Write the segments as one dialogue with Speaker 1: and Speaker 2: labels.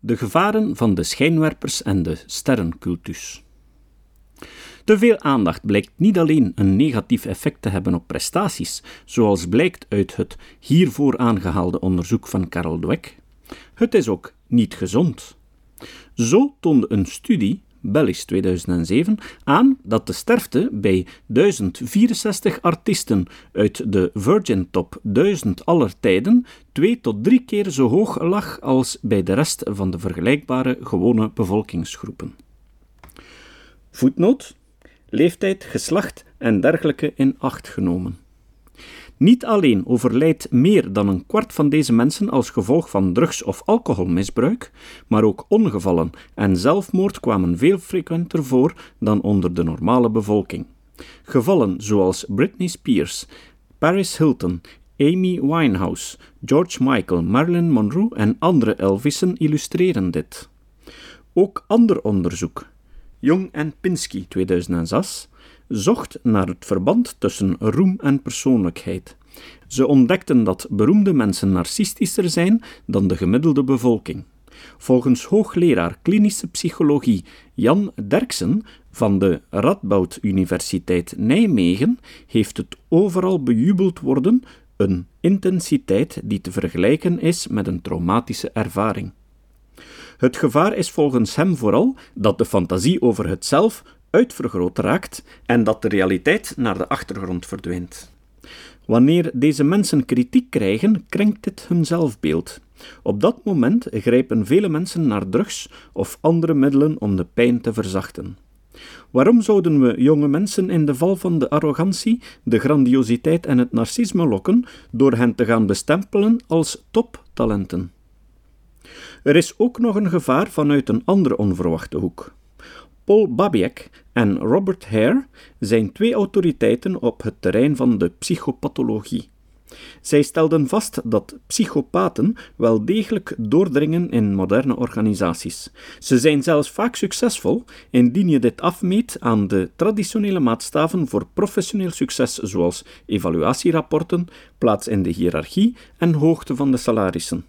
Speaker 1: De gevaren van de schijnwerpers en de sterrencultus. Te veel aandacht blijkt niet alleen een negatief effect te hebben op prestaties, zoals blijkt uit het hiervoor aangehaalde onderzoek van Carol Dweck. Het is ook niet gezond. Zo toonde een studie Bellish 2007 aan dat de sterfte bij 1064 artiesten uit de Virgin Top 1000 aller tijden twee tot drie keer zo hoog lag als bij de rest van de vergelijkbare gewone bevolkingsgroepen. Voetnoot: leeftijd, geslacht en dergelijke in acht genomen. Niet alleen overlijdt meer dan een kwart van deze mensen als gevolg van drugs- of alcoholmisbruik, maar ook ongevallen en zelfmoord kwamen veel frequenter voor dan onder de normale bevolking. Gevallen zoals Britney Spears, Paris Hilton, Amy Winehouse, George Michael, Marilyn Monroe en andere Elvissen illustreren dit. Ook ander onderzoek, Jong en Pinsky 2006, zocht naar het verband tussen roem en persoonlijkheid. Ze ontdekten dat beroemde mensen narcistischer zijn dan de gemiddelde bevolking. Volgens hoogleraar klinische psychologie Jan Derksen van de Radboud Universiteit Nijmegen heeft het overal bejubeld worden een intensiteit die te vergelijken is met een traumatische ervaring. Het gevaar is volgens hem vooral dat de fantasie over het zelf uitvergroot raakt en dat de realiteit naar de achtergrond verdwijnt. Wanneer deze mensen kritiek krijgen, krenkt dit hun zelfbeeld. Op dat moment grijpen vele mensen naar drugs of andere middelen om de pijn te verzachten. Waarom zouden we jonge mensen in de val van de arrogantie, de grandiositeit en het narcisme lokken door hen te gaan bestempelen als toptalenten? Er is ook nog een gevaar vanuit een andere onverwachte hoek. Paul Babiak en Robert Hare zijn twee autoriteiten op het terrein van de psychopathologie. Zij stelden vast dat psychopaten wel degelijk doordringen in moderne organisaties. Ze zijn zelfs vaak succesvol indien je dit afmeet aan de traditionele maatstaven voor professioneel succes, zoals evaluatierapporten, plaats in de hiërarchie en hoogte van de salarissen.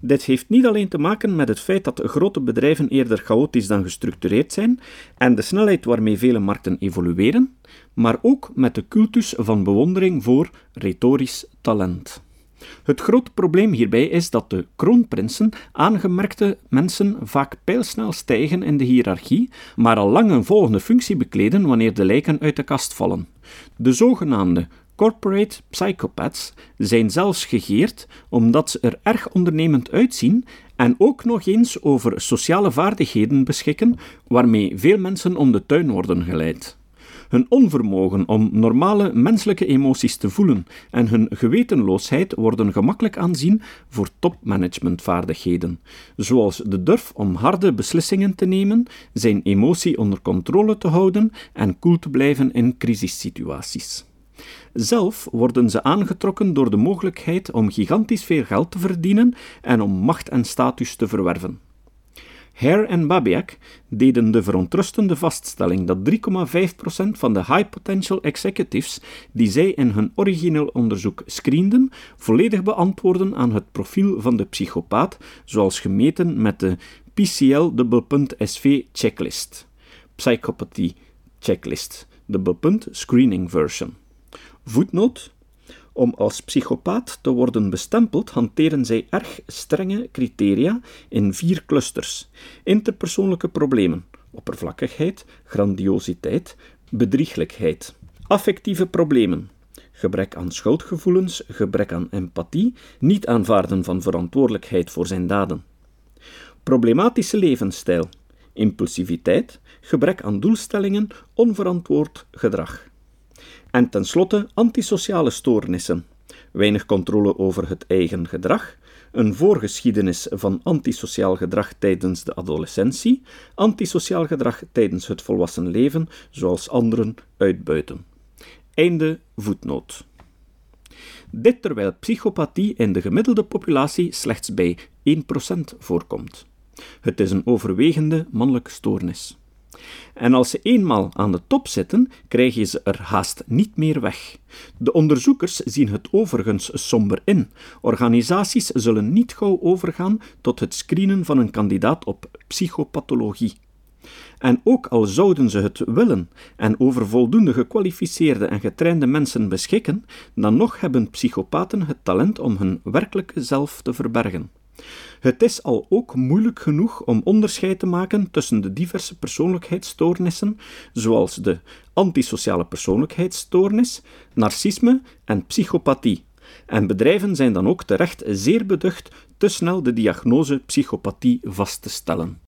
Speaker 1: Dit heeft niet alleen te maken met het feit dat grote bedrijven eerder chaotisch dan gestructureerd zijn en de snelheid waarmee vele markten evolueren, maar ook met de cultus van bewondering voor retorisch talent. Het grote probleem hierbij is dat de kroonprinsen aangemerkte mensen vaak pijlsnel stijgen in de hiërarchie, maar al lang een volgende functie bekleden wanneer de lijken uit de kast vallen. De zogenaamde Corporate psychopaths zijn zelfs gegeerd omdat ze er erg ondernemend uitzien en ook nog eens over sociale vaardigheden beschikken waarmee veel mensen om de tuin worden geleid. Hun onvermogen om normale menselijke emoties te voelen en hun gewetenloosheid worden gemakkelijk aanzien voor topmanagementvaardigheden, zoals de durf om harde beslissingen te nemen, zijn emotie onder controle te houden en koel te blijven in crisissituaties. Zelf worden ze aangetrokken door de mogelijkheid om gigantisch veel geld te verdienen en om macht en status te verwerven. Hare en Babiak deden de verontrustende vaststelling dat 3,5% van de high potential executives die zij in hun origineel onderzoek screenden, volledig beantwoorden aan het profiel van de psychopaat, zoals gemeten met de PCL-SV checklist. Psychopathy checklist, de screening version. Voetnoot. Om als psychopaat te worden bestempeld hanteren zij erg strenge criteria in vier clusters: interpersoonlijke problemen, oppervlakkigheid, grandiositeit, bedrieglijkheid. Affectieve problemen: gebrek aan schuldgevoelens, gebrek aan empathie, niet aanvaarden van verantwoordelijkheid voor zijn daden. Problematische levensstijl: impulsiviteit, gebrek aan doelstellingen, onverantwoord gedrag. En tenslotte antisociale stoornissen. Weinig controle over het eigen gedrag, een voorgeschiedenis van antisociaal gedrag tijdens de adolescentie, antisociaal gedrag tijdens het volwassen leven, zoals anderen uitbuiten. Einde voetnoot. Dit terwijl psychopathie in de gemiddelde populatie slechts bij 1% voorkomt. Het is een overwegende mannelijke stoornis. En als ze eenmaal aan de top zitten, krijg je ze er haast niet meer weg. De onderzoekers zien het overigens somber in. Organisaties zullen niet gauw overgaan tot het screenen van een kandidaat op psychopathologie. En ook al zouden ze het willen en over voldoende gekwalificeerde en getrainde mensen beschikken, dan nog hebben psychopaten het talent om hun werkelijke zelf te verbergen. Het is al ook moeilijk genoeg om onderscheid te maken tussen de diverse persoonlijkheidsstoornissen, zoals de antisociale persoonlijkheidsstoornis, narcisme en psychopathie. En bedrijven zijn dan ook terecht zeer beducht te snel de diagnose psychopathie vast te stellen.